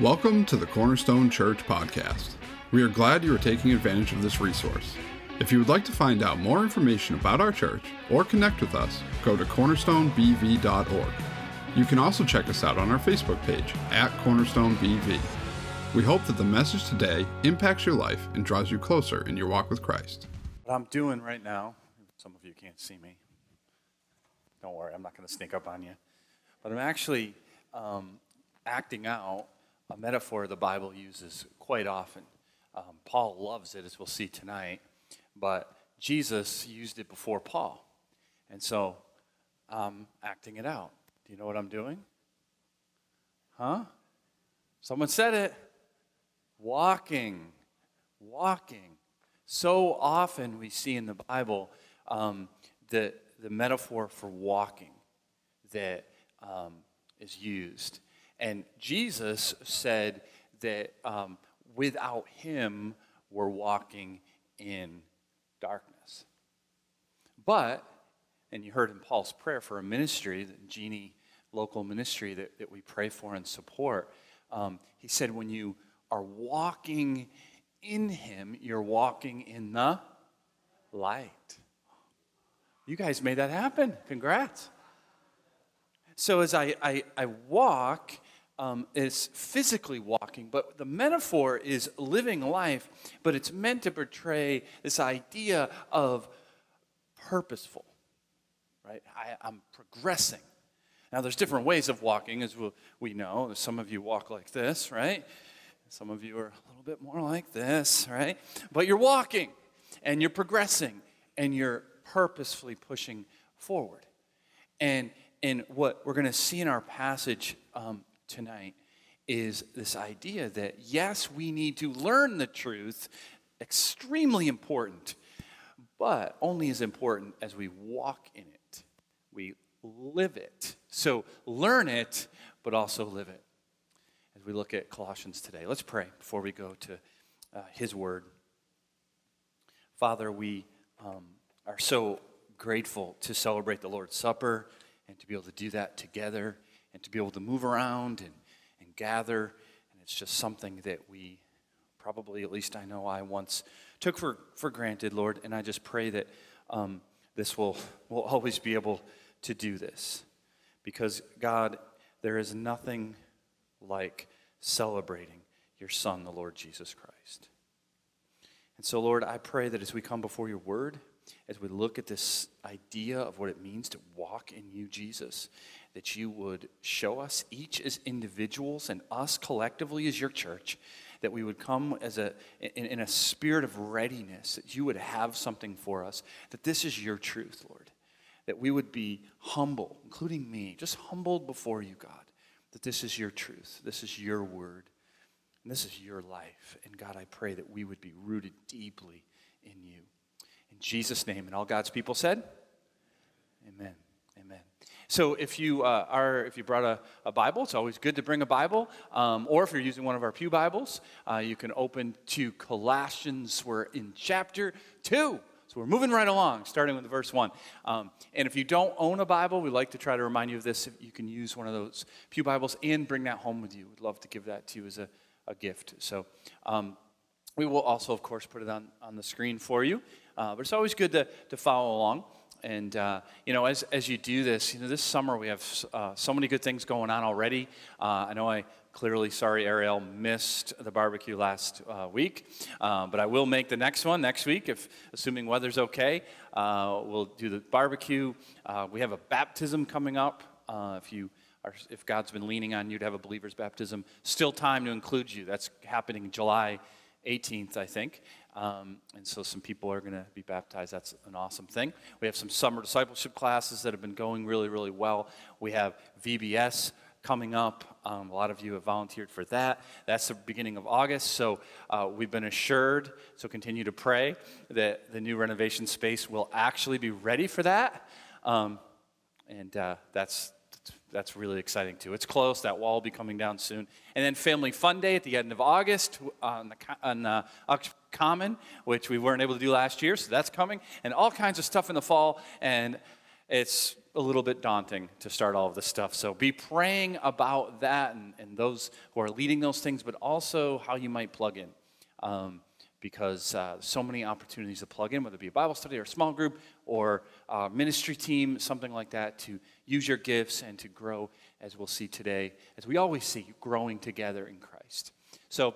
Welcome to the Cornerstone Church podcast. We are glad you are taking advantage of this resource. If you would like to find out more information about our church or connect with us, go to cornerstonebv.org. You can also check us out on our Facebook page at cornerstonebv. We hope that the message today impacts your life and draws you closer in your walk with Christ. What I'm doing right now, some of you can't see me. Don't worry, I'm not going to sneak up on you. But I'm actually um, acting out a metaphor the Bible uses quite often. Um, Paul loves it, as we'll see tonight, but Jesus used it before Paul. And so I'm acting it out. Do you know what I'm doing? Huh? Someone said it. Walking. Walking. So often we see in the Bible um, the, the metaphor for walking that um, is used. And Jesus said that um, without him, we're walking in darkness. But, and you heard in Paul's prayer for a ministry, the Genie local ministry that, that we pray for and support, um, he said, when you are walking in him, you're walking in the light. You guys made that happen. Congrats. So as I, I, I walk, um, is physically walking, but the metaphor is living life, but it's meant to portray this idea of purposeful, right? I, am progressing. Now, there's different ways of walking, as we, we know. Some of you walk like this, right? Some of you are a little bit more like this, right? But you're walking and you're progressing and you're purposefully pushing forward. And, and what we're going to see in our passage um, tonight is this idea that yes, we need to learn the truth, extremely important, but only as important as we walk in it. We live it. So learn it, but also live it. As we look at Colossians today, let's pray before we go to uh, His Word. Father, we um, are so grateful to celebrate the Lord's Supper and to be able to do that together and to be able to move around and, and gather. And it's just something that we probably, at least I know I once took for, for granted, Lord. And I just pray that um, this will, will always be able to do this. Because, God, there is nothing like celebrating your Son, the Lord Jesus Christ. And so, Lord, I pray that as we come before your word, as we look at this idea of what it means to walk in you, Jesus, that you would show us each as individuals and us collectively as your church, that we would come as a, in, in a spirit of readiness, that you would have something for us, that this is your truth, Lord. That we would be humble, including me, just humbled before you, God, that this is your truth, this is your word, and this is your life. And God, I pray that we would be rooted deeply in you. In Jesus' name, and all God's people said, Amen. So if you uh, are, if you brought a, a, Bible, it's always good to bring a Bible. Um, or if you're using one of our pew Bibles, uh, you can open to Colossians. We're in chapter two. So we're moving right along, starting with verse one. Um, and if you don't own a Bible, we like to try to remind you of this. You can use one of those pew Bibles and bring that home with you. We'd love to give that to you as a, a gift. So um, we will also, of course, put it on, on the screen for you. Uh, but it's always good to, to follow along. And, uh, you know, as, as you do this, you know, this summer we have uh, so many good things going on already. Uh, I know I clearly, sorry, Ariel, missed the barbecue last uh, week, uh, but I will make the next one next week, if assuming weather's okay. We'll do the barbecue. we have a baptism coming up. if you if God's been leaning on you to have a believer's baptism, still time to include you. That's happening July 18th, I think. Um, and so some people are going to be baptized. That's an awesome thing. We have some summer discipleship classes that have been going really, really well. We have VBS coming up. Um, a lot of you have volunteered for that. That's the beginning of August. So uh, we've been assured, so continue to pray that the new renovation space will actually be ready for that. Um, and uh, that's that's really exciting too. It's close. That wall will be coming down soon. And then Family Fun Day at the end of August on, the, on uh, Common, which we weren't able to do last year, so that's coming. And all kinds of stuff in the fall. And it's a little bit daunting to start all of this stuff. So be praying about that and, and those who are leading those things, but also how you might plug in. Um, because uh, so many opportunities to plug in, whether it be a Bible study or a small group or a ministry team, something like that, to use your gifts and to grow, as we'll see today, as we always see, growing together in Christ. So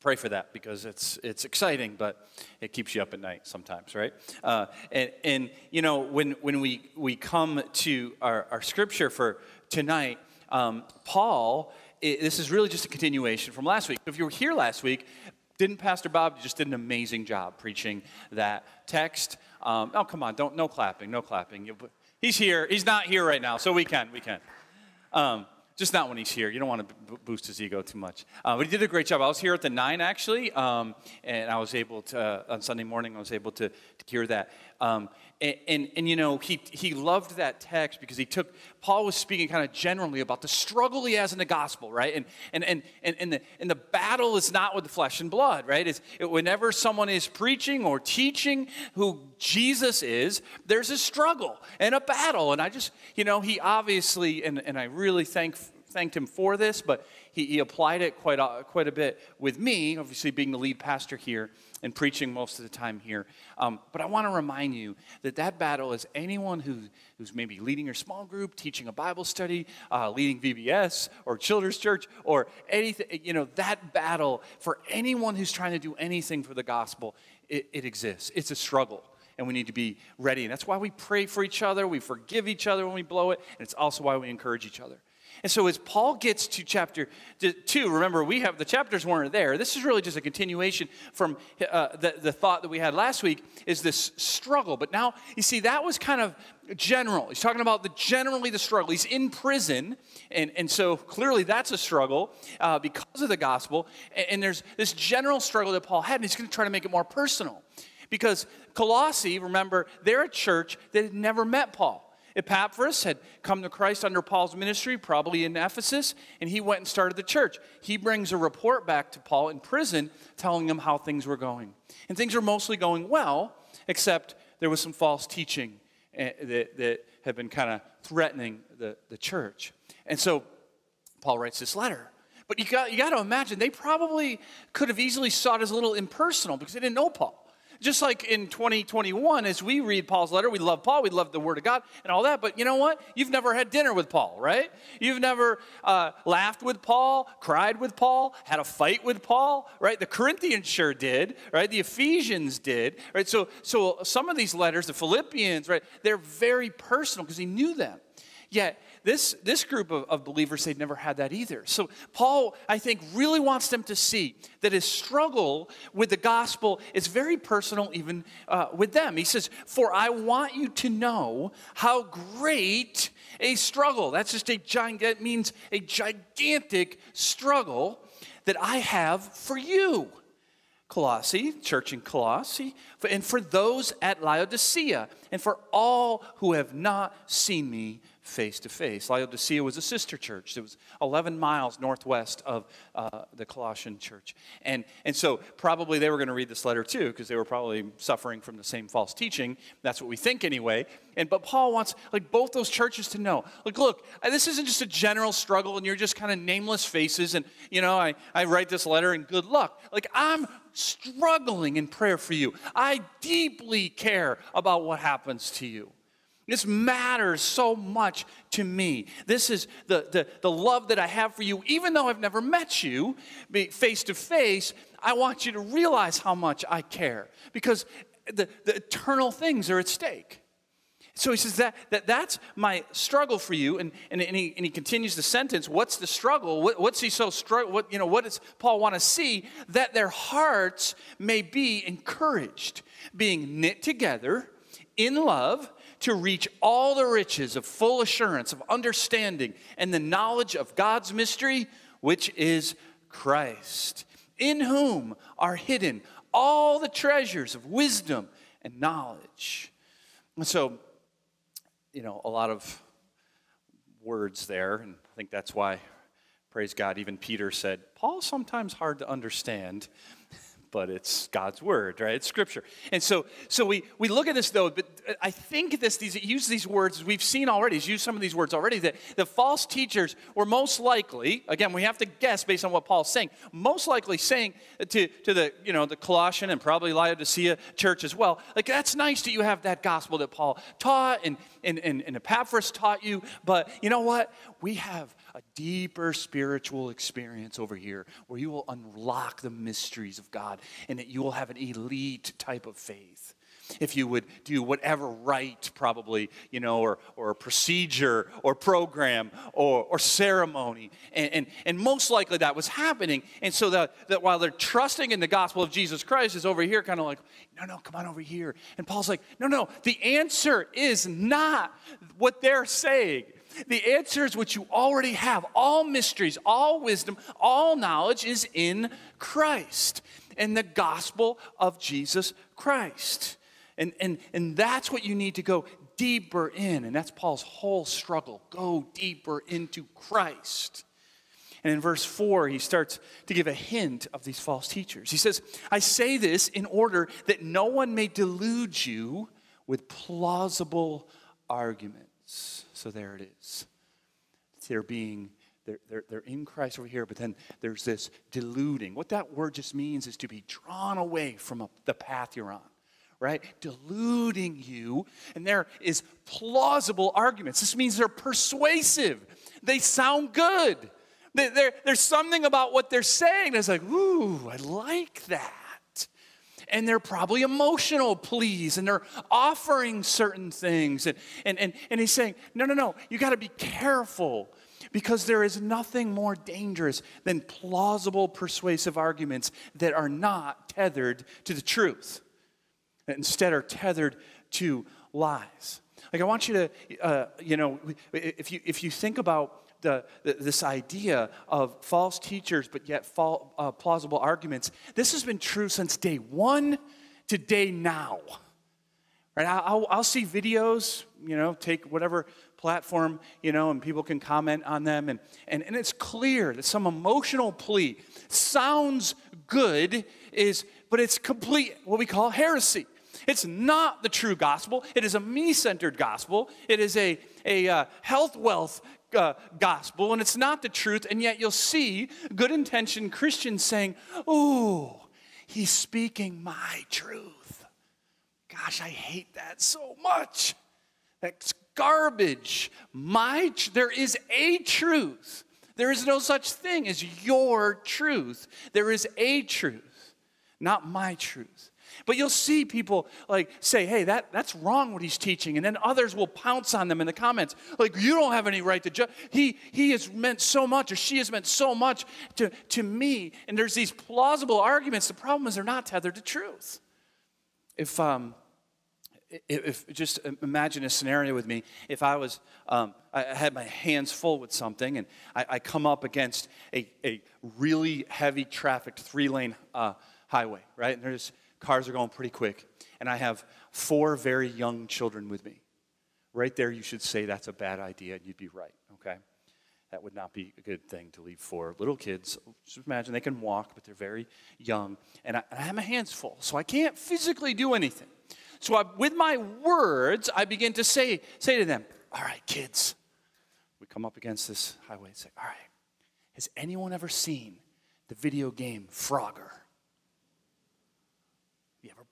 pray for that because it's it's exciting, but it keeps you up at night sometimes, right? Uh, and and you know when when we we come to our, our scripture for tonight, um, Paul. It, this is really just a continuation from last week. If you were here last week, didn't Pastor Bob just did an amazing job preaching that text? Um, oh, come on, don't no clapping, no clapping. He's here. He's not here right now, so we can, we can. Um, just not when he's here. You don't want to b- boost his ego too much. Uh, but he did a great job. I was here at the nine actually, um, and I was able to uh, on Sunday morning. I was able to, to hear that. Um, and, and, you know he he loved that text because he took Paul was speaking kind of generally about the struggle he has in the gospel, right? And and and and, and the and the battle is not with the flesh and blood, right? It's it, whenever someone is preaching or teaching who Jesus is, there's a struggle and a battle. And I just you know he obviously and and I really thank thanked him for this, but he, he applied it quite a, quite a bit with me, obviously being the lead pastor here and preaching most of the time here. Um, but I want to remind you that that battle is anyone who, who's maybe leading your small group, teaching a Bible study, uh, leading VBS or children's church or anything, you know, that battle for anyone who's trying to do anything for the gospel, it, it exists. It's a struggle and we need to be ready. And that's why we pray for each other, we forgive each other when we blow it, and it's also why we encourage each other. And so as Paul gets to chapter two, remember we have the chapters weren't there. This is really just a continuation from uh, the, the thought that we had last week is this struggle. But now you see that was kind of general. He's talking about the generally the struggle. He's in prison, and, and so clearly that's a struggle uh, because of the gospel. And, and there's this general struggle that Paul had, and he's going to try to make it more personal. Because Colossae, remember, they're a church that had never met Paul. Epaphras had come to Christ under Paul's ministry, probably in Ephesus, and he went and started the church. He brings a report back to Paul in prison telling him how things were going. And things are mostly going well, except there was some false teaching eh, that, that had been kind of threatening the, the church. And so Paul writes this letter. But you got, you got to imagine, they probably could have easily saw it as a little impersonal because they didn't know Paul. Just like in 2021, as we read Paul's letter, we love Paul, we love the Word of God and all that. But you know what? You've never had dinner with Paul, right? You've never uh, laughed with Paul, cried with Paul, had a fight with Paul, right? The Corinthians sure did, right? The Ephesians did, right? So, so some of these letters, the Philippians, right? They're very personal because he knew them. Yet this, this group of, of believers, they'd never had that either. So, Paul, I think, really wants them to see that his struggle with the gospel is very personal, even uh, with them. He says, For I want you to know how great a struggle, that's just a giant, that means a gigantic struggle that I have for you. Colossae, church in Colossae, and for those at Laodicea, and for all who have not seen me face to face. Laodicea was a sister church. It was 11 miles northwest of uh, the Colossian church. And, and so probably they were going to read this letter too, because they were probably suffering from the same false teaching. That's what we think anyway. And, but Paul wants like both those churches to know, like, look, this isn't just a general struggle and you're just kind of nameless faces and, you know, I, I write this letter and good luck. Like, I'm struggling in prayer for you. I deeply care about what happens to you. This matters so much to me. This is the, the, the love that I have for you, even though I've never met you face to face. I want you to realize how much I care because the, the eternal things are at stake. So he says that, that that's my struggle for you. And, and, and, he, and he continues the sentence. What's the struggle? What, what's he so struggle? What, you know, what does Paul want to see? That their hearts may be encouraged, being knit together in love to reach all the riches of full assurance, of understanding, and the knowledge of God's mystery, which is Christ, in whom are hidden all the treasures of wisdom and knowledge. And so, you know, a lot of words there, and I think that's why, praise God, even Peter said, Paul's sometimes hard to understand. But it's God's word, right? It's scripture. And so, so we, we look at this though, but I think this, these, use these words, we've seen already, he's used some of these words already, that the false teachers were most likely, again, we have to guess based on what Paul's saying, most likely saying to, to the, you know, the Colossian and probably Laodicea church as well, like, that's nice that you have that gospel that Paul taught and, and, and, and Epaphras taught you, but you know what? We have a deeper spiritual experience over here where you will unlock the mysteries of God and that you will have an elite type of faith if you would do whatever rite, probably, you know, or, or procedure or program or, or ceremony. And, and, and most likely that was happening. And so that, that while they're trusting in the gospel of Jesus Christ is over here, kind of like, no, no, come on over here. And Paul's like, no, no, the answer is not what they're saying. The answers which you already have, all mysteries, all wisdom, all knowledge is in Christ and the gospel of Jesus Christ. And, and, and that's what you need to go deeper in. And that's Paul's whole struggle. Go deeper into Christ. And in verse 4, he starts to give a hint of these false teachers. He says, I say this in order that no one may delude you with plausible arguments. So there it is. They're being, they're, they're, they're in Christ over here, but then there's this deluding. What that word just means is to be drawn away from a, the path you're on right? Deluding you. And there is plausible arguments. This means they're persuasive, they sound good. They, there's something about what they're saying that's like, ooh, I like that and they're probably emotional pleas and they're offering certain things. And, and, and, and he's saying, no, no, no, you got to be careful because there is nothing more dangerous than plausible persuasive arguments that are not tethered to the truth, that instead are tethered to lies. Like I want you to, uh, you know, if you if you think about the, the, this idea of false teachers, but yet fall, uh, plausible arguments. This has been true since day one to day now. Right? I'll, I'll see videos, you know, take whatever platform, you know, and people can comment on them. And, and, and it's clear that some emotional plea sounds good, is, but it's complete what we call heresy. It's not the true gospel. It is a me centered gospel. It is a, a uh, health wealth uh, gospel and it's not the truth, and yet you'll see good intentioned Christians saying, Oh, he's speaking my truth. Gosh, I hate that so much. That's garbage. My tr- there is a truth. There is no such thing as your truth. There is a truth, not my truth. But you'll see people like say, hey, that, that's wrong what he's teaching. And then others will pounce on them in the comments. Like, you don't have any right to judge. He, he has meant so much, or she has meant so much to, to me. And there's these plausible arguments. The problem is they're not tethered to truth. If, um, if, if just imagine a scenario with me if i was um, i had my hands full with something and i, I come up against a, a really heavy trafficked three lane uh, highway right and there's Cars are going pretty quick. And I have four very young children with me. Right there, you should say that's a bad idea, and you'd be right, okay? That would not be a good thing to leave for little kids. Just imagine they can walk, but they're very young. And I, I have my hands full, so I can't physically do anything. So I, with my words, I begin to say, say to them, All right, kids, we come up against this highway and say, All right, has anyone ever seen the video game Frogger?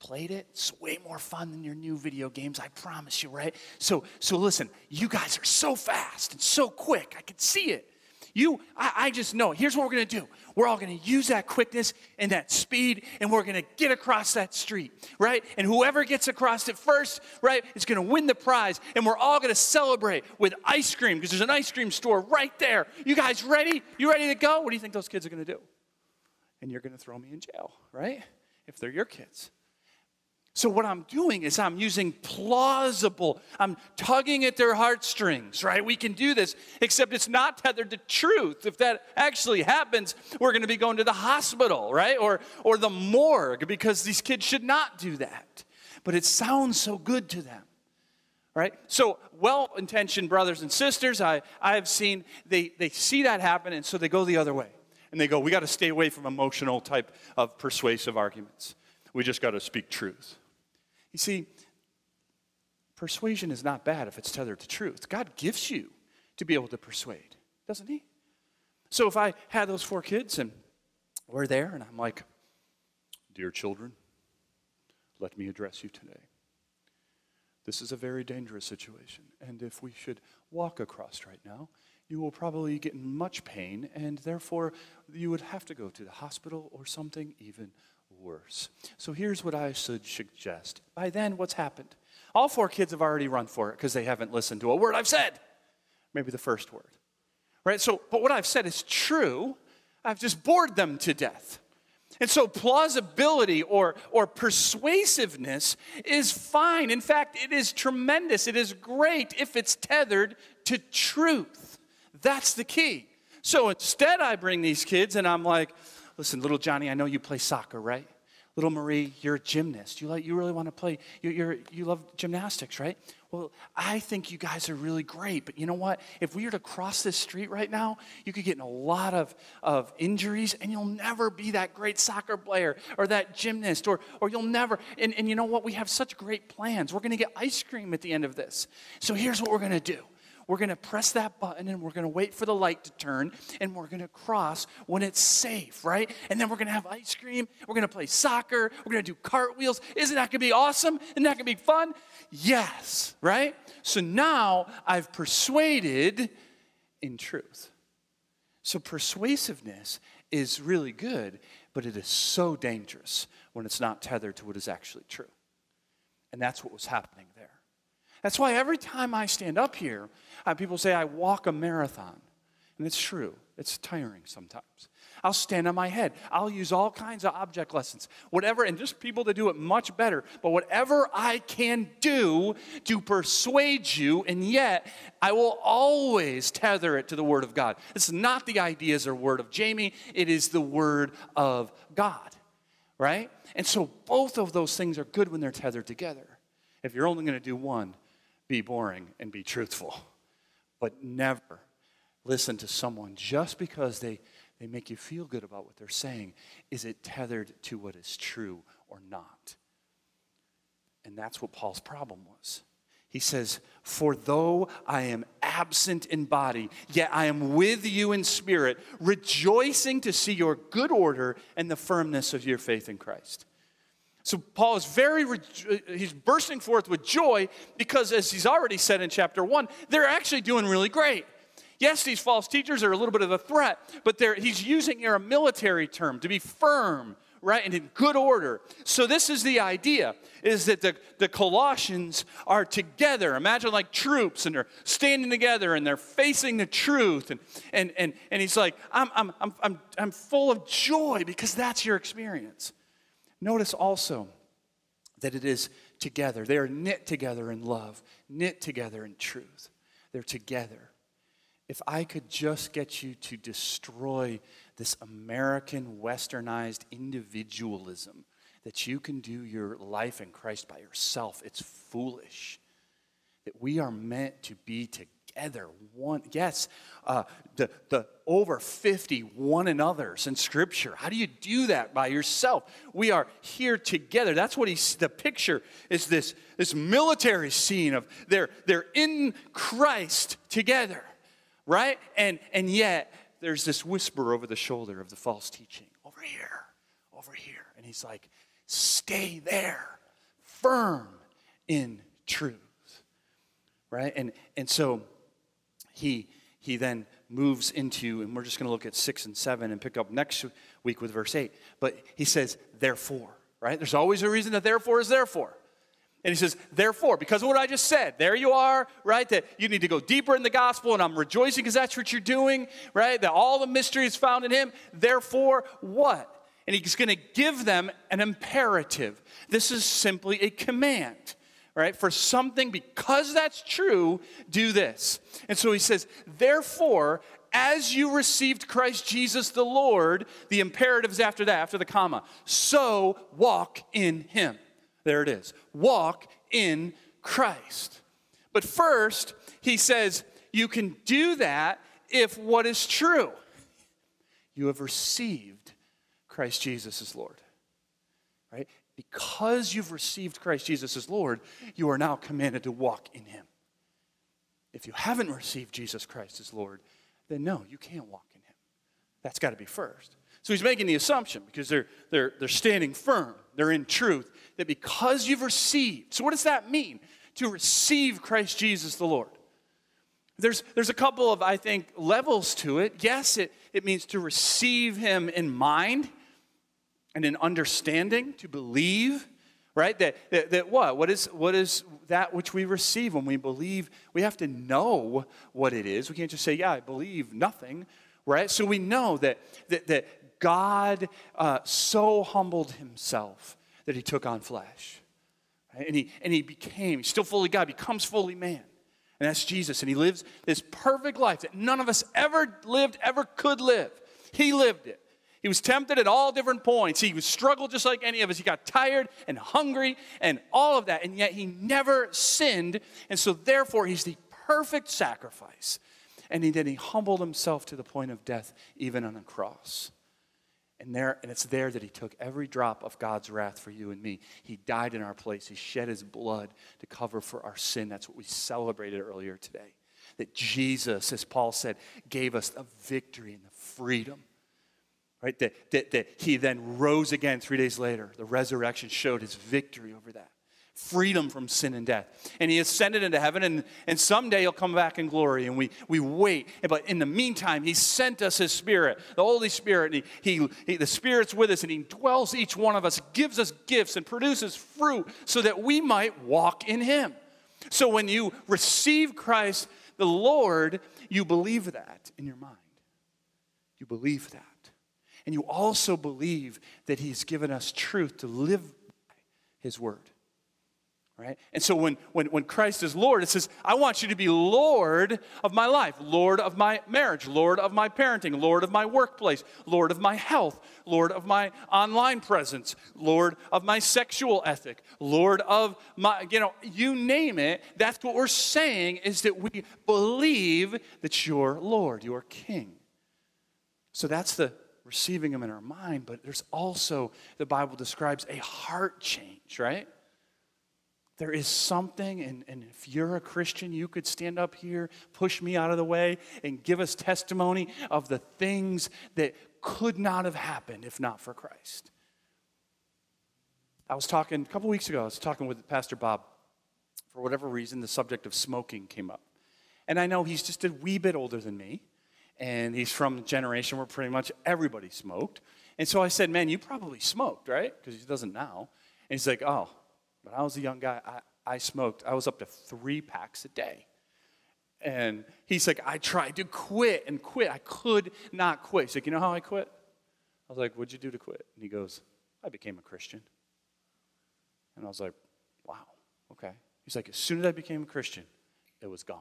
Played it? It's way more fun than your new video games, I promise you, right? So, so listen, you guys are so fast and so quick. I can see it. You, I, I just know. Here's what we're gonna do. We're all gonna use that quickness and that speed, and we're gonna get across that street, right? And whoever gets across it first, right, is gonna win the prize. And we're all gonna celebrate with ice cream because there's an ice cream store right there. You guys ready? You ready to go? What do you think those kids are gonna do? And you're gonna throw me in jail, right? If they're your kids. So, what I'm doing is I'm using plausible, I'm tugging at their heartstrings, right? We can do this, except it's not tethered to truth. If that actually happens, we're going to be going to the hospital, right? Or, or the morgue because these kids should not do that. But it sounds so good to them, right? So, well intentioned brothers and sisters, I, I have seen, they, they see that happen, and so they go the other way. and they go, we got to stay away from emotional type of persuasive arguments. We just got to speak truth. You see, persuasion is not bad if it's tethered to truth. God gives you to be able to persuade, doesn't He? So if I had those four kids and we're there, and I'm like, Dear children, let me address you today. This is a very dangerous situation, and if we should walk across right now, you will probably get in much pain, and therefore you would have to go to the hospital or something even worse. So here's what I should suggest. By then, what's happened? All four kids have already run for it because they haven't listened to a word I've said. Maybe the first word. Right? So, but what I've said is true. I've just bored them to death. And so plausibility or, or persuasiveness is fine. In fact, it is tremendous. It is great if it's tethered to truth. That's the key. So instead, I bring these kids and I'm like, listen, little Johnny, I know you play soccer, right? Little Marie, you're a gymnast. You, like, you really want to play, you, you're, you love gymnastics, right? Well, I think you guys are really great, but you know what? If we were to cross this street right now, you could get in a lot of, of injuries and you'll never be that great soccer player or that gymnast or, or you'll never. And, and you know what? We have such great plans. We're going to get ice cream at the end of this. So here's what we're going to do we're going to press that button and we're going to wait for the light to turn and we're going to cross when it's safe, right? And then we're going to have ice cream. We're going to play soccer. We're going to do cartwheels. Isn't that going to be awesome? Isn't that going to be fun? Yes, right? So now I've persuaded in truth. So persuasiveness is really good, but it is so dangerous when it's not tethered to what is actually true. And that's what was happening there. That's why every time I stand up here, people say I walk a marathon. And it's true, it's tiring sometimes. I'll stand on my head. I'll use all kinds of object lessons, whatever, and just people to do it much better. But whatever I can do to persuade you, and yet I will always tether it to the Word of God. It's not the ideas or word of Jamie, it is the Word of God, right? And so both of those things are good when they're tethered together. If you're only going to do one, be boring and be truthful but never listen to someone just because they, they make you feel good about what they're saying. Is it tethered to what is true or not? And that's what Paul's problem was. He says, For though I am absent in body, yet I am with you in spirit, rejoicing to see your good order and the firmness of your faith in Christ. So Paul is very, he's bursting forth with joy because, as he's already said in chapter one, they're actually doing really great. Yes, these false teachers are a little bit of a threat, but he's using here a military term to be firm, right, and in good order. So this is the idea, is that the, the Colossians are together. Imagine like troops, and they're standing together, and they're facing the truth. And, and, and, and he's like, I'm, I'm, I'm, I'm, I'm full of joy because that's your experience. Notice also that it is together. They are knit together in love, knit together in truth. They're together. If I could just get you to destroy this American westernized individualism that you can do your life in Christ by yourself, it's foolish. That we are meant to be together together. One, yes, uh, the, the over 50 one another's in Scripture. How do you do that by yourself? We are here together. That's what he's, the picture is this, this military scene of they're, they're in Christ together, right? And, and yet, there's this whisper over the shoulder of the false teaching over here, over here. And he's like, stay there, firm in truth right and and so he, he then moves into, and we're just going to look at six and seven and pick up next week with verse eight. But he says, therefore, right? There's always a reason that therefore is therefore. And he says, therefore, because of what I just said, there you are, right? That you need to go deeper in the gospel, and I'm rejoicing because that's what you're doing, right? That all the mystery is found in him. Therefore, what? And he's going to give them an imperative. This is simply a command right? For something, because that's true, do this. And so he says, therefore, as you received Christ Jesus the Lord, the imperatives after that, after the comma, so walk in him. There it is. Walk in Christ. But first, he says, you can do that if what is true. you have received Christ Jesus as Lord. Right? Because you've received Christ Jesus as Lord, you are now commanded to walk in him. If you haven't received Jesus Christ as Lord, then no, you can't walk in him. That's got to be first. So he's making the assumption because they're, they're, they're standing firm, they're in truth, that because you've received, so what does that mean? To receive Christ Jesus the Lord. There's, there's a couple of, I think, levels to it. Yes, it, it means to receive him in mind and an understanding, to believe, right? That, that, that what? What is, what is that which we receive when we believe? We have to know what it is. We can't just say, yeah, I believe nothing, right? So we know that, that, that God uh, so humbled himself that he took on flesh. Right? And, he, and he became, still fully God, becomes fully man. And that's Jesus. And he lives this perfect life that none of us ever lived, ever could live. He lived it. He was tempted at all different points. He struggled just like any of us. He got tired and hungry and all of that. And yet he never sinned. And so, therefore, he's the perfect sacrifice. And he, then he humbled himself to the point of death, even on the cross. And, there, and it's there that he took every drop of God's wrath for you and me. He died in our place. He shed his blood to cover for our sin. That's what we celebrated earlier today. That Jesus, as Paul said, gave us the victory and the freedom. Right? That, that, that he then rose again three days later. The resurrection showed his victory over that freedom from sin and death. And he ascended into heaven, and, and someday he'll come back in glory, and we, we wait. But in the meantime, he sent us his spirit, the Holy Spirit, and he, he, he, the Spirit's with us, and he dwells each one of us, gives us gifts, and produces fruit so that we might walk in him. So when you receive Christ the Lord, you believe that in your mind. You believe that. And you also believe that he's given us truth to live by his word right? And so when, when, when Christ is Lord, it says, I want you to be Lord of my life, Lord of my marriage, Lord of my parenting, Lord of my workplace, Lord of my health, Lord of my online presence, Lord of my sexual ethic, Lord of my, you know, you name it. That's what we're saying is that we believe that you're Lord, you're King. So that's the receiving them in our mind, but there's also, the Bible describes a heart change, right? There is something, and, and if you're a Christian, you could stand up here, push me out of the way, and give us testimony of the things that could not have happened if not for Christ. I was talking, a couple weeks ago, I was talking with Pastor Bob. For whatever reason, the subject of smoking came up. And I know he's just a wee bit older than me, and he's from a generation where pretty much everybody smoked. And so I said, Man, you probably smoked, right? Because he doesn't now. And he's like, Oh, when I was a young guy, I, I smoked. I was up to three packs a day. And he's like, I tried to quit and quit. I could not quit. He's like, You know how I quit? I was like, What'd you do to quit? And he goes, I became a Christian. And I was like, Wow, okay. He's like, As soon as I became a Christian, it was gone.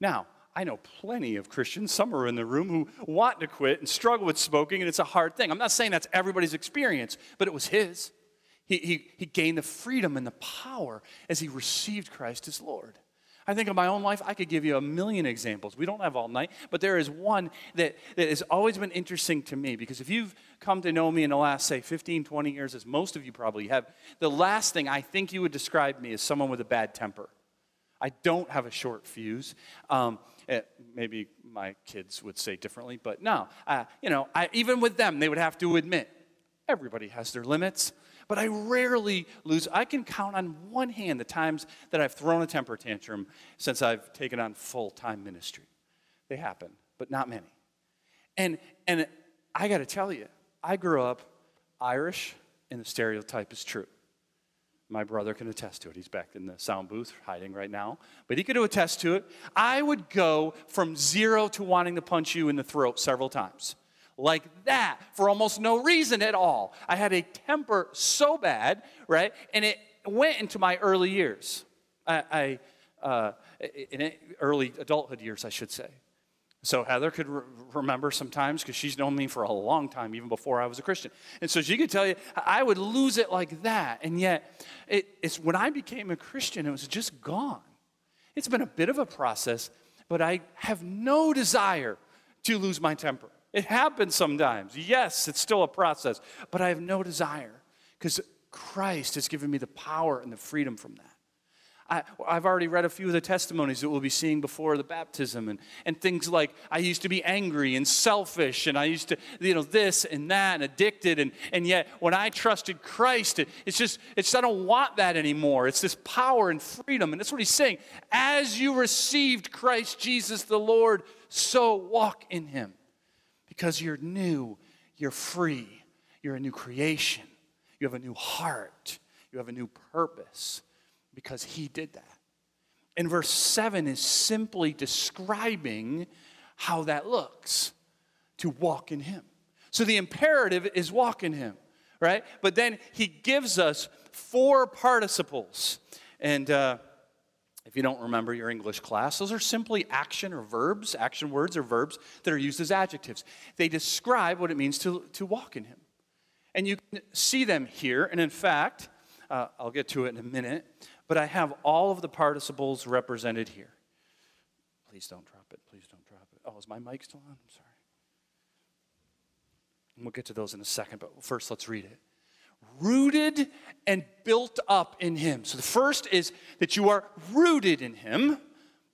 Now, I know plenty of Christians, some are in the room, who want to quit and struggle with smoking, and it's a hard thing. I'm not saying that's everybody's experience, but it was his. He, he, he gained the freedom and the power as he received Christ as Lord. I think of my own life, I could give you a million examples. We don't have all night, but there is one that, that has always been interesting to me because if you've come to know me in the last, say, 15, 20 years, as most of you probably have, the last thing I think you would describe me as someone with a bad temper. I don't have a short fuse. Um, it, eh, maybe my kids would say differently, but no. Uh, you know, I, even with them, they would have to admit everybody has their limits but I rarely lose. I can count on one hand the times that I've thrown a temper tantrum since I've taken on full time ministry. They happen, but not many. And, and I got to tell you, I grew up Irish, and the stereotype is true. My brother can attest to it. He's back in the sound booth hiding right now. But he could attest to it. I would go from zero to wanting to punch you in the throat several times like that for almost no reason at all. I had a temper so bad, right? And it went into my early years. I, I uh, in early adulthood years, I should say. So Heather could re- remember sometimes because she's known me for a long time, even before I was a Christian. And so she could tell you, I would lose it like that. And yet, it, it's when I became a Christian, it was just gone. It's been a bit of a process, but I have no desire to lose my temper. It happens sometimes. Yes, it's still a process, but I have no desire because Christ has given me the power and the freedom from that. I, have already read a few of the testimonies that we'll be seeing before the baptism, and, and things like I used to be angry and selfish, and I used to, you know, this and that, and addicted, and, and yet when I trusted Christ, it, it's just, it's I don't want that anymore. It's this power and freedom, and that's what he's saying. As you received Christ Jesus the Lord, so walk in him, because you're new, you're free, you're a new creation, you have a new heart, you have a new purpose because he did that. And verse 7 is simply describing how that looks to walk in him. So the imperative is walk in him, right? But then he gives us four participles. And uh, if you don't remember your English class, those are simply action or verbs, action words or verbs that are used as adjectives. They describe what it means to, to walk in him. And you can see them here. And in fact, uh, I'll get to it in a minute but I have all of the participles represented here. Please don't drop it. Please don't drop it. Oh, is my mic still on? I'm sorry. And we'll get to those in a second, but first let's read it. Rooted and built up in Him. So the first is that you are rooted in Him,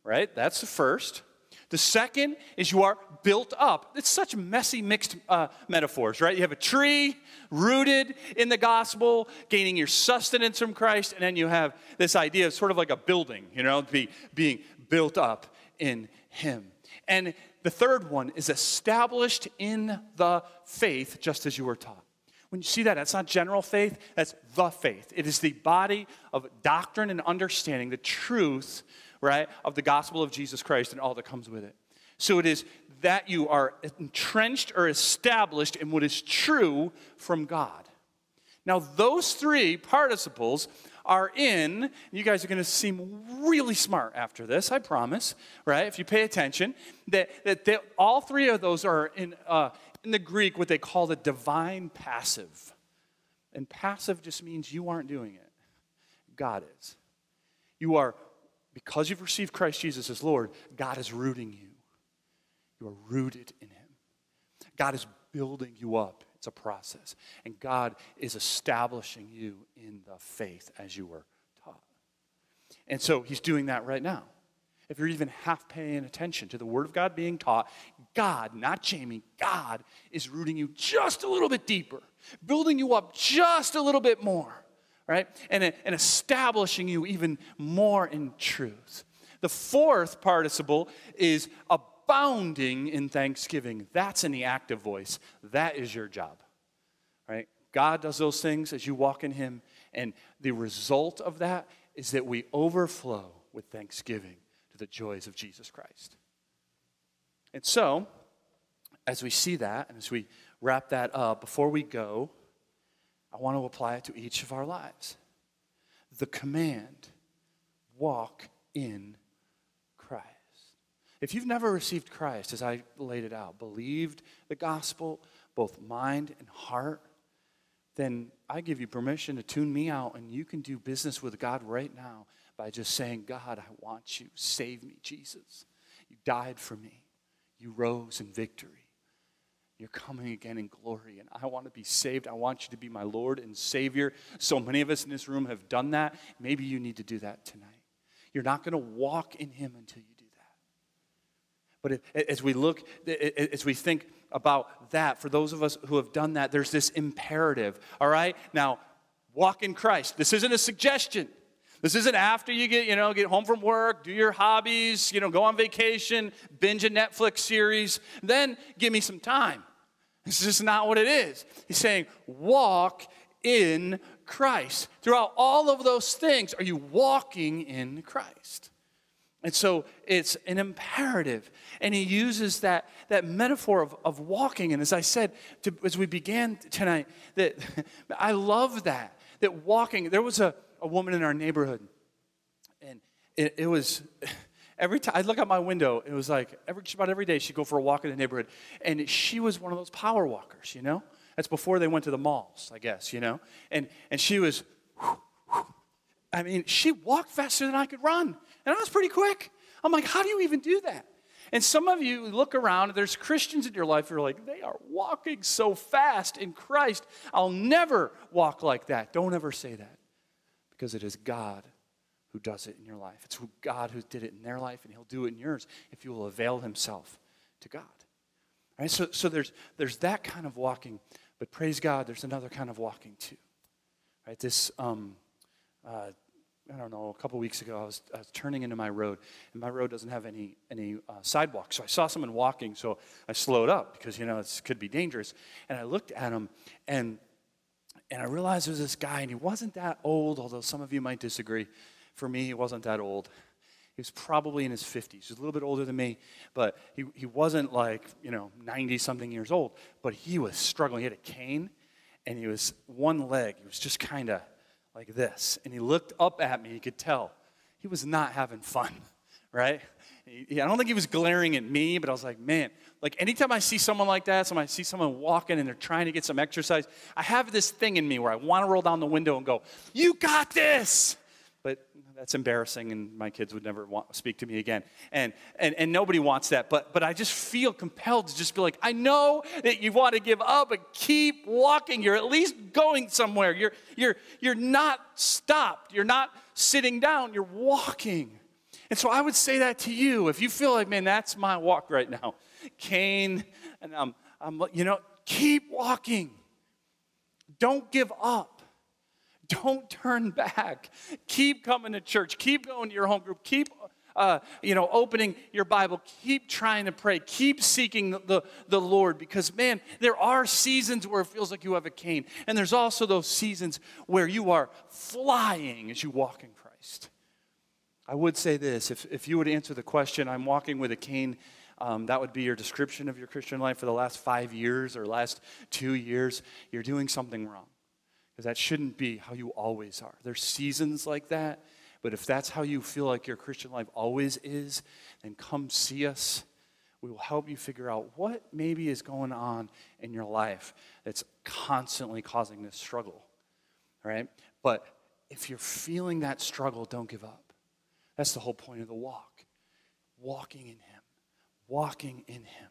right? That's the first. The second is you are built up. It's such messy, mixed uh, metaphors, right? You have a tree rooted in the gospel, gaining your sustenance from Christ, and then you have this idea of sort of like a building, you know, be, being built up in Him. And the third one is established in the faith, just as you were taught. When you see that, that's not general faith, that's the faith. It is the body of doctrine and understanding, the truth right, of the gospel of Jesus Christ and all that comes with it. So it is that you are entrenched or established in what is true from God. Now, those three participles are in, you guys are going to seem really smart after this, I promise, right? If you pay attention, that, that they, all three of those are in, uh, in the Greek what they call the divine passive. And passive just means you aren't doing it, God is. You are because you've received Christ Jesus as Lord, God is rooting you. You are rooted in Him. God is building you up. It's a process. And God is establishing you in the faith as you were taught. And so He's doing that right now. If you're even half paying attention to the Word of God being taught, God, not Jamie, God is rooting you just a little bit deeper, building you up just a little bit more right? And, and establishing you even more in truth. The fourth participle is abounding in thanksgiving. That's in the active voice. That is your job, right? God does those things as you walk in Him, and the result of that is that we overflow with thanksgiving to the joys of Jesus Christ. And so, as we see that, and as we wrap that up, before we go, I want to apply it to each of our lives. The command walk in Christ. If you've never received Christ, as I laid it out, believed the gospel, both mind and heart, then I give you permission to tune me out and you can do business with God right now by just saying, God, I want you. Save me, Jesus. You died for me. You rose in victory. You're coming again in glory, and I want to be saved. I want you to be my Lord and Savior. So many of us in this room have done that. Maybe you need to do that tonight. You're not going to walk in Him until you do that. But as we look, as we think about that, for those of us who have done that, there's this imperative. All right? Now, walk in Christ. This isn't a suggestion. This isn't after you get, you know, get home from work, do your hobbies, you know, go on vacation, binge a Netflix series, then give me some time. This is just not what it is. He's saying, walk in Christ. Throughout all of those things, are you walking in Christ? And so it's an imperative. And he uses that, that metaphor of, of walking. And as I said, to, as we began tonight, that I love that. That walking, there was a, a woman in our neighborhood, and it, it was every time I look out my window, it was like every, about every day she'd go for a walk in the neighborhood. And she was one of those power walkers, you know? That's before they went to the malls, I guess, you know? And, and she was, I mean, she walked faster than I could run. And I was pretty quick. I'm like, how do you even do that? And some of you look around, there's Christians in your life, you're like, they are walking so fast in Christ. I'll never walk like that. Don't ever say that because it is God who does it in your life. It's God who did it in their life, and He'll do it in yours if you will avail Himself to God. All right? So, so there's, there's that kind of walking, but praise God, there's another kind of walking too. Right? This, um, uh, I don't know, a couple weeks ago, I was, I was, turning into my road, and my road doesn't have any, any uh, sidewalk. So I saw someone walking, so I slowed up because, you know, it could be dangerous. And I looked at him, and, and I realized there was this guy, and he wasn't that old, although some of you might disagree. For me, he wasn't that old. He was probably in his 50s. He was a little bit older than me, but he, he wasn't like, you know, 90 something years old. But he was struggling. He had a cane, and he was one leg. He was just kind of like this. And he looked up at me. You could tell he was not having fun, right? I don't think he was glaring at me, but I was like, man, like anytime I see someone like that, so I see someone walking and they're trying to get some exercise, I have this thing in me where I want to roll down the window and go, You got this but that's embarrassing and my kids would never want, speak to me again. And, and, and nobody wants that but, but i just feel compelled to just be like i know that you want to give up but keep walking. You're at least going somewhere. You're, you're, you're not stopped. You're not sitting down. You're walking. And so i would say that to you. If you feel like man that's my walk right now cane and i'm, I'm you know keep walking. Don't give up don't turn back. Keep coming to church. Keep going to your home group. Keep uh, you know, opening your Bible, keep trying to pray, keep seeking the, the, the, Lord because, man, there are seasons where it feels like you have a cane, and there's also those seasons where you are flying as you walk in Christ. I would say this if, if you would answer the question, I'm walking with a cane, um, that would be your description of your Christian life for the last five years or last two years, you're doing something wrong because that shouldn't be how you always are. There's seasons like that, but if that's how you feel like your Christian life always is, then come see us. We will help you figure out what maybe is going on in your life that's constantly causing this struggle. All right? But if you're feeling that struggle, don't give up. That's the whole point of the walk. Walking in Him. Walking in Him.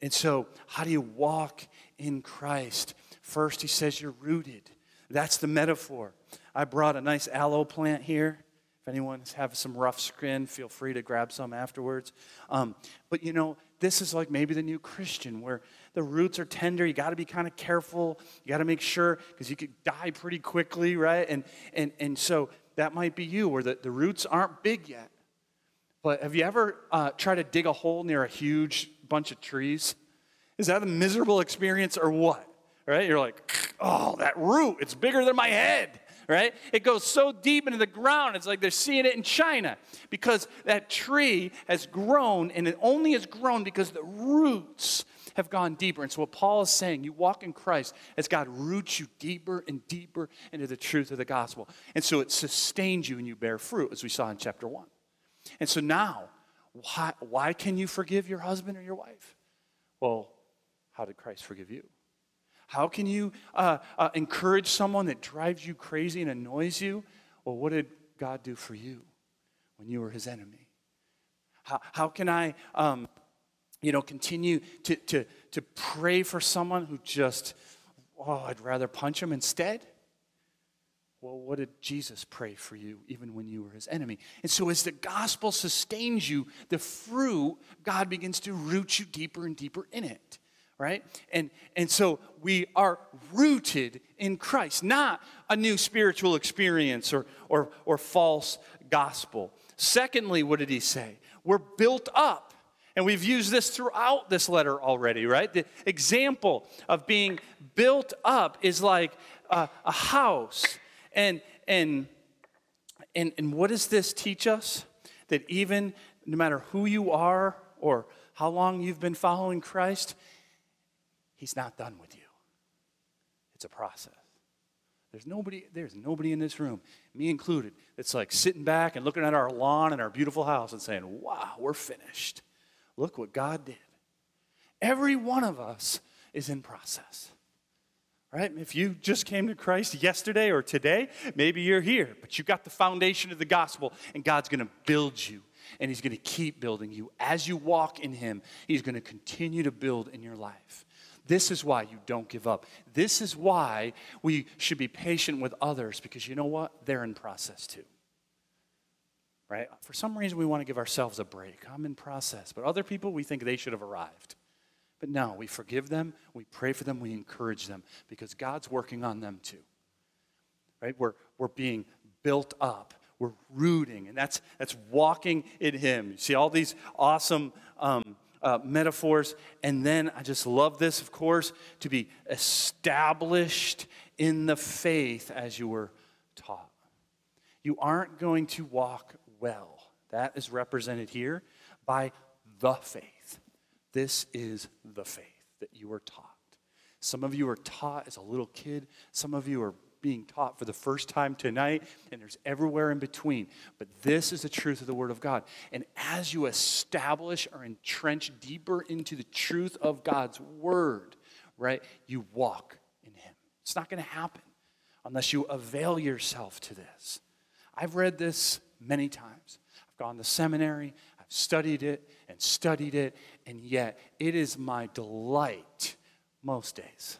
And so, how do you walk in Christ? First, He says you're rooted. That's the metaphor. I brought a nice aloe plant here. If anyone has some rough skin, feel free to grab some afterwards. Um, but you know, this is like maybe the new Christian where the roots are tender. You got to be kind of careful. You got to make sure because you could die pretty quickly, right? And, and, and so that might be you where the, the roots aren't big yet. But have you ever uh, tried to dig a hole near a huge bunch of trees? Is that a miserable experience or what? right? You're like, oh, that root, it's bigger than my head, right? It goes so deep into the ground, it's like they're seeing it in China because that tree has grown and it only has grown because the roots have gone deeper. And so, what Paul is saying, you walk in Christ as God roots you deeper and deeper into the truth of the gospel. And so, it sustains you and you bear fruit, as we saw in chapter 1. And so, now, why, why can you forgive your husband or your wife? Well, how did Christ forgive you? How can you uh, uh, encourage someone that drives you crazy and annoys you? Well, what did God do for you when you were his enemy? How, how can I, um, you know, continue to, to, to pray for someone who just, oh, I'd rather punch him instead? Well, what did Jesus pray for you even when you were his enemy? And so, as the gospel sustains you, the fruit, God begins to root you deeper and deeper in it right? And, and so we are rooted in Christ, not a new spiritual experience or, or, or false gospel. Secondly, what did he say? We're built up. And we've used this throughout this letter already, right? The example of being built up is like a, a house. And, and, and, and what does this teach us? That even no matter who you are or how long you've been following Christ, He's not done with you. It's a process. There's nobody, there's nobody in this room, me included, that's like sitting back and looking at our lawn and our beautiful house and saying, wow, we're finished. Look what God did. Every one of us is in process. Right? If you just came to Christ yesterday or today, maybe you're here, but you got the foundation of the gospel, and God's going to build you and He's going to keep building you. As you walk in Him, He's going to continue to build in your life. This is why you don't give up. This is why we should be patient with others because you know what? They're in process too. Right? For some reason, we want to give ourselves a break. I'm in process. But other people, we think they should have arrived. But no, we forgive them, we pray for them, we encourage them because God's working on them too. Right? We're, we're being built up. We're rooting, and that's, that's walking in Him. You see all these awesome um, uh, metaphors. And then I just love this, of course, to be established in the faith as you were taught. You aren't going to walk well. That is represented here by the faith. This is the faith that you were taught. Some of you are taught as a little kid, some of you are being taught for the first time tonight, and there's everywhere in between. But this is the truth of the Word of God. And as you establish or entrench deeper into the truth of God's Word, right, you walk in Him. It's not going to happen unless you avail yourself to this. I've read this many times. I've gone to seminary, I've studied it and studied it, and yet it is my delight most days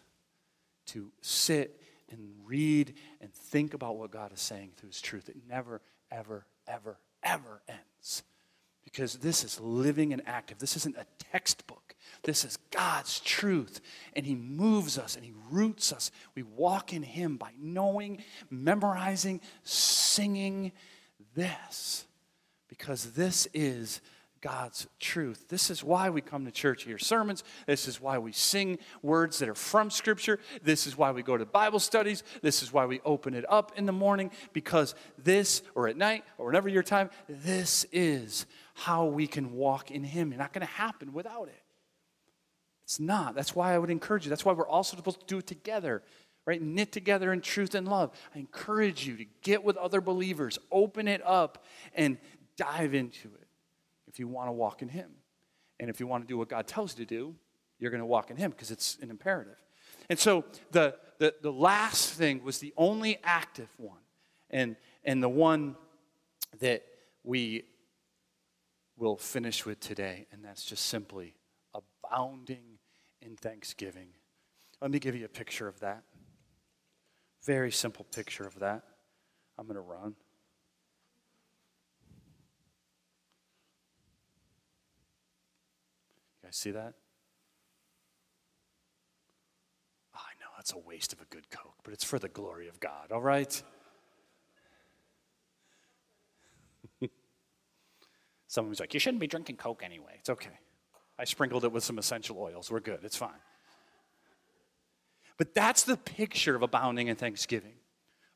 to sit and read and think about what God is saying through His truth. It never, ever, ever, ever ends. Because this is living and active. This isn't a textbook. This is God's truth. And He moves us and He roots us. We walk in Him by knowing, memorizing, singing this. Because this is God's truth. This is why we come to church, hear sermons. This is why we sing words that are from Scripture. This is why we go to Bible studies. This is why we open it up in the morning, because this, or at night, or whenever your time, this is how we can walk in Him. It's not going to happen without it. It's not. That's why I would encourage you. That's why we're also supposed to do it together right? Knit together in truth and love. I encourage you to get with other believers, open it up, and dive into it if you want to walk in Him. And if you want to do what God tells you to do, you're going to walk in Him because it's an imperative. And so the, the, the last thing was the only active one, and, and the one that we will finish with today, and that's just simply abounding in thanksgiving. Let me give you a picture of that. Very simple picture of that. I'm going to run. Guys see that? Oh, I know that's a waste of a good Coke, but it's for the glory of God, all right? Someone's like, You shouldn't be drinking Coke anyway. It's okay. I sprinkled it with some essential oils. We're good. It's fine. But that's the picture of abounding in thanksgiving.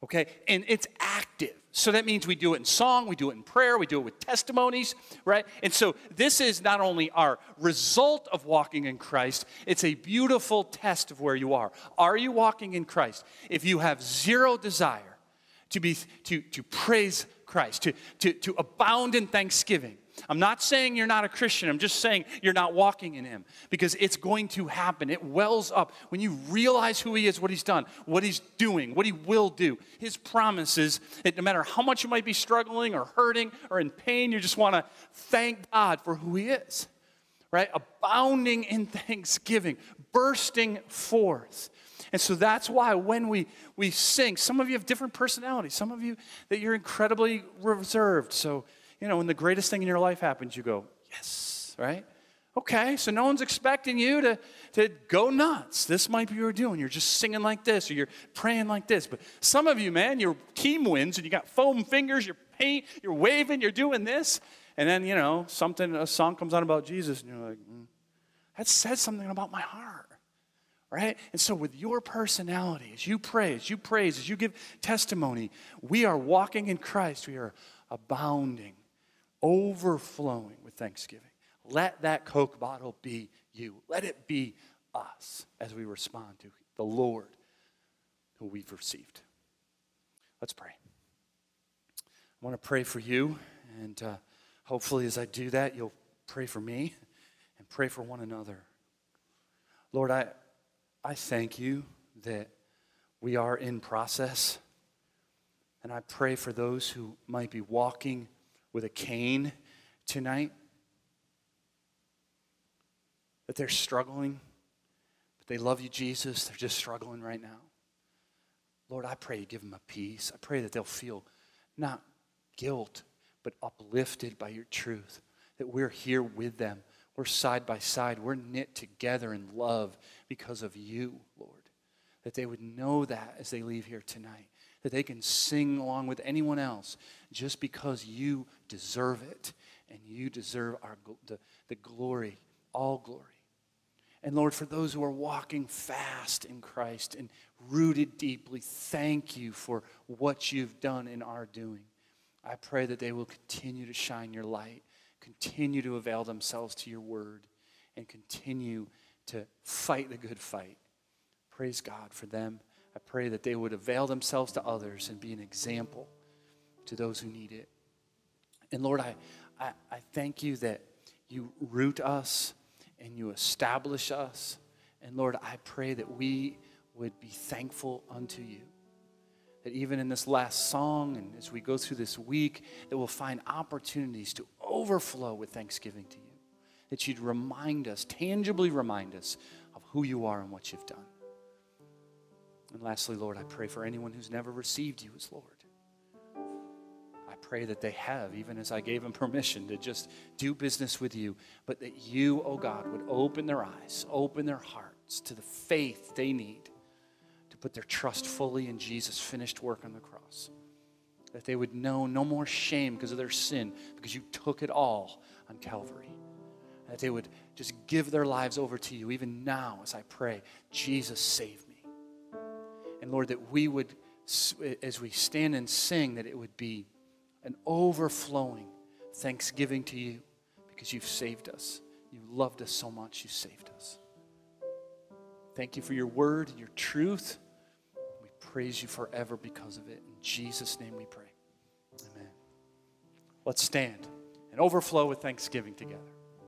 Okay? And it's active. So that means we do it in song, we do it in prayer, we do it with testimonies, right? And so this is not only our result of walking in Christ, it's a beautiful test of where you are. Are you walking in Christ? If you have zero desire to be to, to praise Christ, to, to, to abound in thanksgiving, I'm not saying you're not a Christian. I'm just saying you're not walking in Him because it's going to happen. It wells up when you realize who He is, what He's done, what He's doing, what He will do. His promises that no matter how much you might be struggling or hurting or in pain, you just want to thank God for who He is, right? Abounding in thanksgiving, bursting forth. And so that's why when we, we sing, some of you have different personalities. Some of you that you're incredibly reserved. So you know, when the greatest thing in your life happens, you go, yes, right? Okay, so no one's expecting you to, to go nuts. This might be what you're doing. You're just singing like this or you're praying like this. But some of you, man, your team wins and you got foam fingers, you're paint, you're waving, you're doing this. And then, you know, something, a song comes on about Jesus and you're like, mm, that says something about my heart. Right? And so, with your personality, as you pray, as you praise, as you give testimony, we are walking in Christ. We are abounding overflowing with thanksgiving. Let that Coke bottle be you. Let it be us as we respond to the Lord who we've received. Let's pray. I want to pray for you, and uh, hopefully, as I do that, you'll pray for me and pray for one another. Lord, I, I thank you that we are in process, and I pray for those who might be walking with a cane tonight that they're struggling, but they love you, Jesus. They're just struggling right now. Lord, I pray you give them a peace. I pray that they'll feel not guilt, but uplifted by your truth, that we're here with them. We're side by side. We're knit together in love because of you, Lord. That they would know that as they leave here tonight, that they can sing along with anyone else just because you deserve it and you deserve our, the, the glory, all glory. And Lord, for those who are walking fast in Christ and rooted deeply, thank you for what you've done in our doing. I pray that they will continue to shine your light, continue to avail themselves to your word, and continue to fight the good fight. Praise God for them. I pray that they would avail themselves to others and be an example to those who need it. And Lord, I, I, I thank you that you root us and you establish us. And Lord, I pray that we would be thankful unto you. That even in this last song and as we go through this week, that we'll find opportunities to overflow with thanksgiving to you. That you'd remind us, tangibly remind us of who you are and what you've done. And lastly, Lord, I pray for anyone who's never received you as Lord I pray that they have, even as I gave them permission to just do business with you, but that you, oh God, would open their eyes, open their hearts to the faith they need to put their trust fully in Jesus' finished work on the cross. That they would know no more shame because of their sin, because you took it all on Calvary. That they would just give their lives over to you, even now as I pray, Jesus, save me. Lord, that we would, as we stand and sing, that it would be an overflowing thanksgiving to you because you've saved us. You loved us so much, you saved us. Thank you for your word and your truth. We praise you forever because of it. In Jesus' name we pray. Amen. Let's stand and overflow with thanksgiving together.